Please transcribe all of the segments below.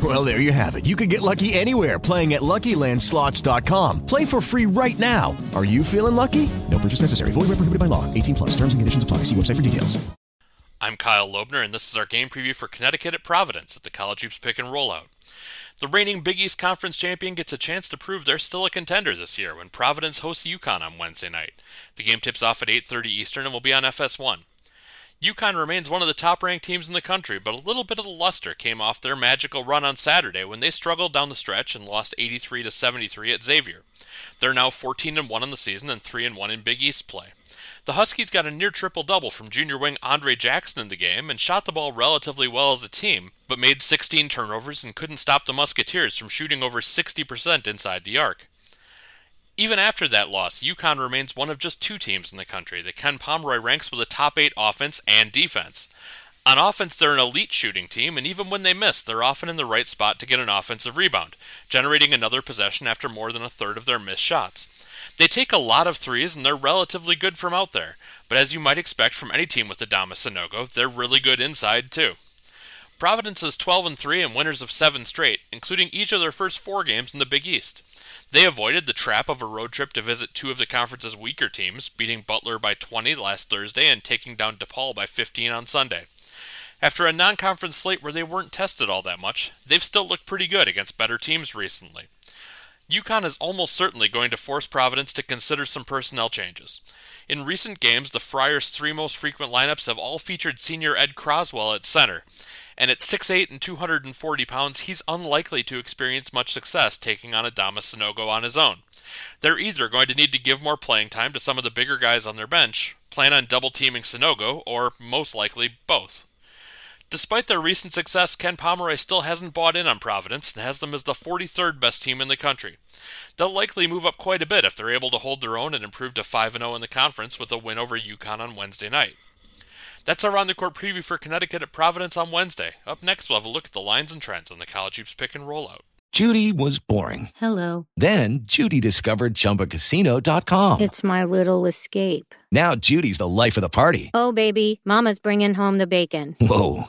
Well, there you have it. You can get lucky anywhere playing at LuckyLandSlots.com. Play for free right now. Are you feeling lucky? No purchase necessary. Void where prohibited by law. 18 plus. Terms and conditions apply. See website for details. I'm Kyle Loebner, and this is our game preview for Connecticut at Providence at the College Hoops Pick and Rollout. The reigning Big East Conference champion gets a chance to prove they're still a contender this year when Providence hosts UConn on Wednesday night. The game tips off at 8:30 Eastern and will be on FS1. UConn remains one of the top-ranked teams in the country, but a little bit of the luster came off their magical run on Saturday when they struggled down the stretch and lost 83 to 73 at Xavier. They're now 14 and 1 in the season and 3 and 1 in Big East play. The Huskies got a near triple double from junior wing Andre Jackson in the game and shot the ball relatively well as a team, but made 16 turnovers and couldn't stop the Musketeers from shooting over 60% inside the arc. Even after that loss, UConn remains one of just two teams in the country that Ken Pomeroy ranks with a top 8 offense and defense. On offense, they're an elite shooting team, and even when they miss, they're often in the right spot to get an offensive rebound, generating another possession after more than a third of their missed shots. They take a lot of threes and they're relatively good from out there, but as you might expect from any team with Adama Sanogo, they're really good inside too. Providence is 12 and 3 and winners of 7 straight, including each of their first 4 games in the Big East. They avoided the trap of a road trip to visit two of the conference's weaker teams, beating Butler by 20 last Thursday and taking down DePaul by 15 on Sunday. After a non conference slate where they weren't tested all that much, they've still looked pretty good against better teams recently. UConn is almost certainly going to force Providence to consider some personnel changes. In recent games, the Friars' three most frequent lineups have all featured senior Ed Croswell at center, and at 6'8 and 240 pounds, he's unlikely to experience much success taking on Adama Sanogo on his own. They're either going to need to give more playing time to some of the bigger guys on their bench, plan on double teaming Sanogo, or most likely both. Despite their recent success, Ken Pomeroy still hasn't bought in on Providence and has them as the 43rd best team in the country. They'll likely move up quite a bit if they're able to hold their own and improve to 5 0 in the conference with a win over UConn on Wednesday night. That's our on the court preview for Connecticut at Providence on Wednesday. Up next, we'll have a look at the lines and trends on the College Hoops pick and rollout. Judy was boring. Hello. Then Judy discovered ChumbaCasino.com. It's my little escape. Now Judy's the life of the party. Oh, baby, Mama's bringing home the bacon. Whoa,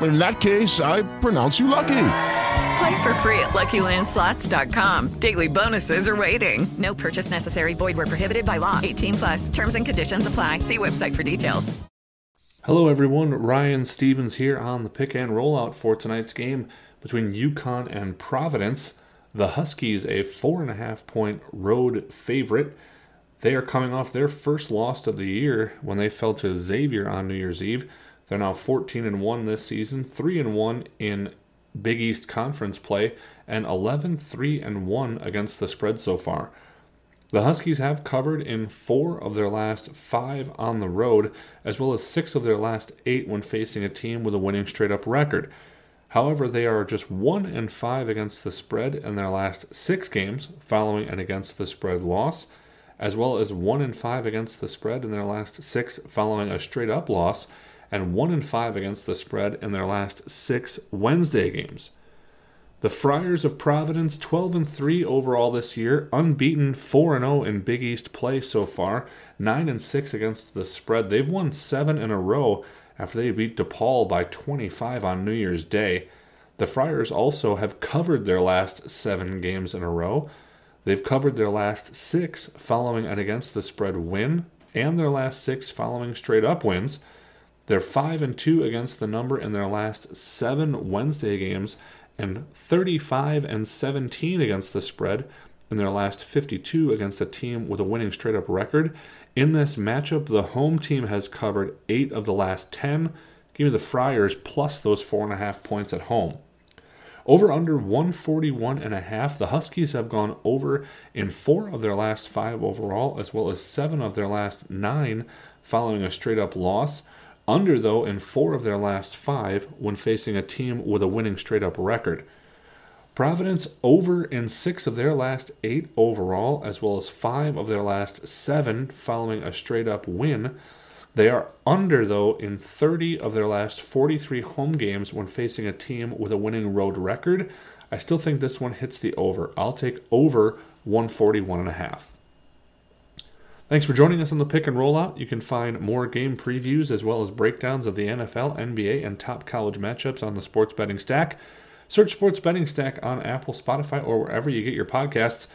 In that case, I pronounce you lucky. Play for free at LuckyLandSlots.com. Daily bonuses are waiting. No purchase necessary. Void were prohibited by law. 18 plus. Terms and conditions apply. See website for details. Hello, everyone. Ryan Stevens here on the pick and rollout for tonight's game between UConn and Providence. The Huskies, a four and a half point road favorite. They are coming off their first loss of the year when they fell to Xavier on New Year's Eve. They're now 14 and 1 this season, 3 and 1 in Big East Conference play, and 11 3 and 1 against the spread so far. The Huskies have covered in four of their last five on the road, as well as six of their last eight when facing a team with a winning straight up record. However, they are just 1 and 5 against the spread in their last six games following an against the spread loss, as well as 1 and 5 against the spread in their last six following a straight up loss, and 1 and 5 against the spread in their last six Wednesday games. The Friars of Providence 12 and 3 overall this year, unbeaten 4 and 0 in Big East play so far, 9 and 6 against the spread. They've won 7 in a row after they beat DePaul by 25 on New Year's Day. The Friars also have covered their last 7 games in a row. They've covered their last 6 following an against the spread win and their last 6 following straight up wins. They're 5 and 2 against the number in their last 7 Wednesday games and 35 and 17 against the spread in their last 52 against a team with a winning straight up record. In this matchup, the home team has covered 8 of the last 10. Give me the Friars plus those 4.5 points at home. Over under 141 and a half. The Huskies have gone over in four of their last five overall, as well as seven of their last nine following a straight up loss. Under, though, in four of their last five when facing a team with a winning straight up record. Providence over in six of their last eight overall, as well as five of their last seven following a straight up win. They are under, though, in 30 of their last 43 home games when facing a team with a winning road record. I still think this one hits the over. I'll take over 141.5. Thanks for joining us on the pick and rollout. You can find more game previews as well as breakdowns of the NFL, NBA, and top college matchups on the Sports Betting Stack. Search Sports Betting Stack on Apple, Spotify, or wherever you get your podcasts.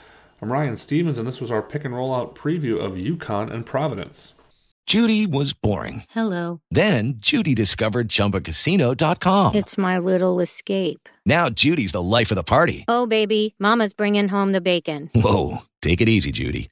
I'm Ryan Stevens, and this was our pick and rollout preview of UConn and Providence. Judy was boring. Hello. Then Judy discovered ChumbaCasino.com. It's my little escape. Now Judy's the life of the party. Oh, baby, Mama's bringing home the bacon. Whoa, take it easy, Judy.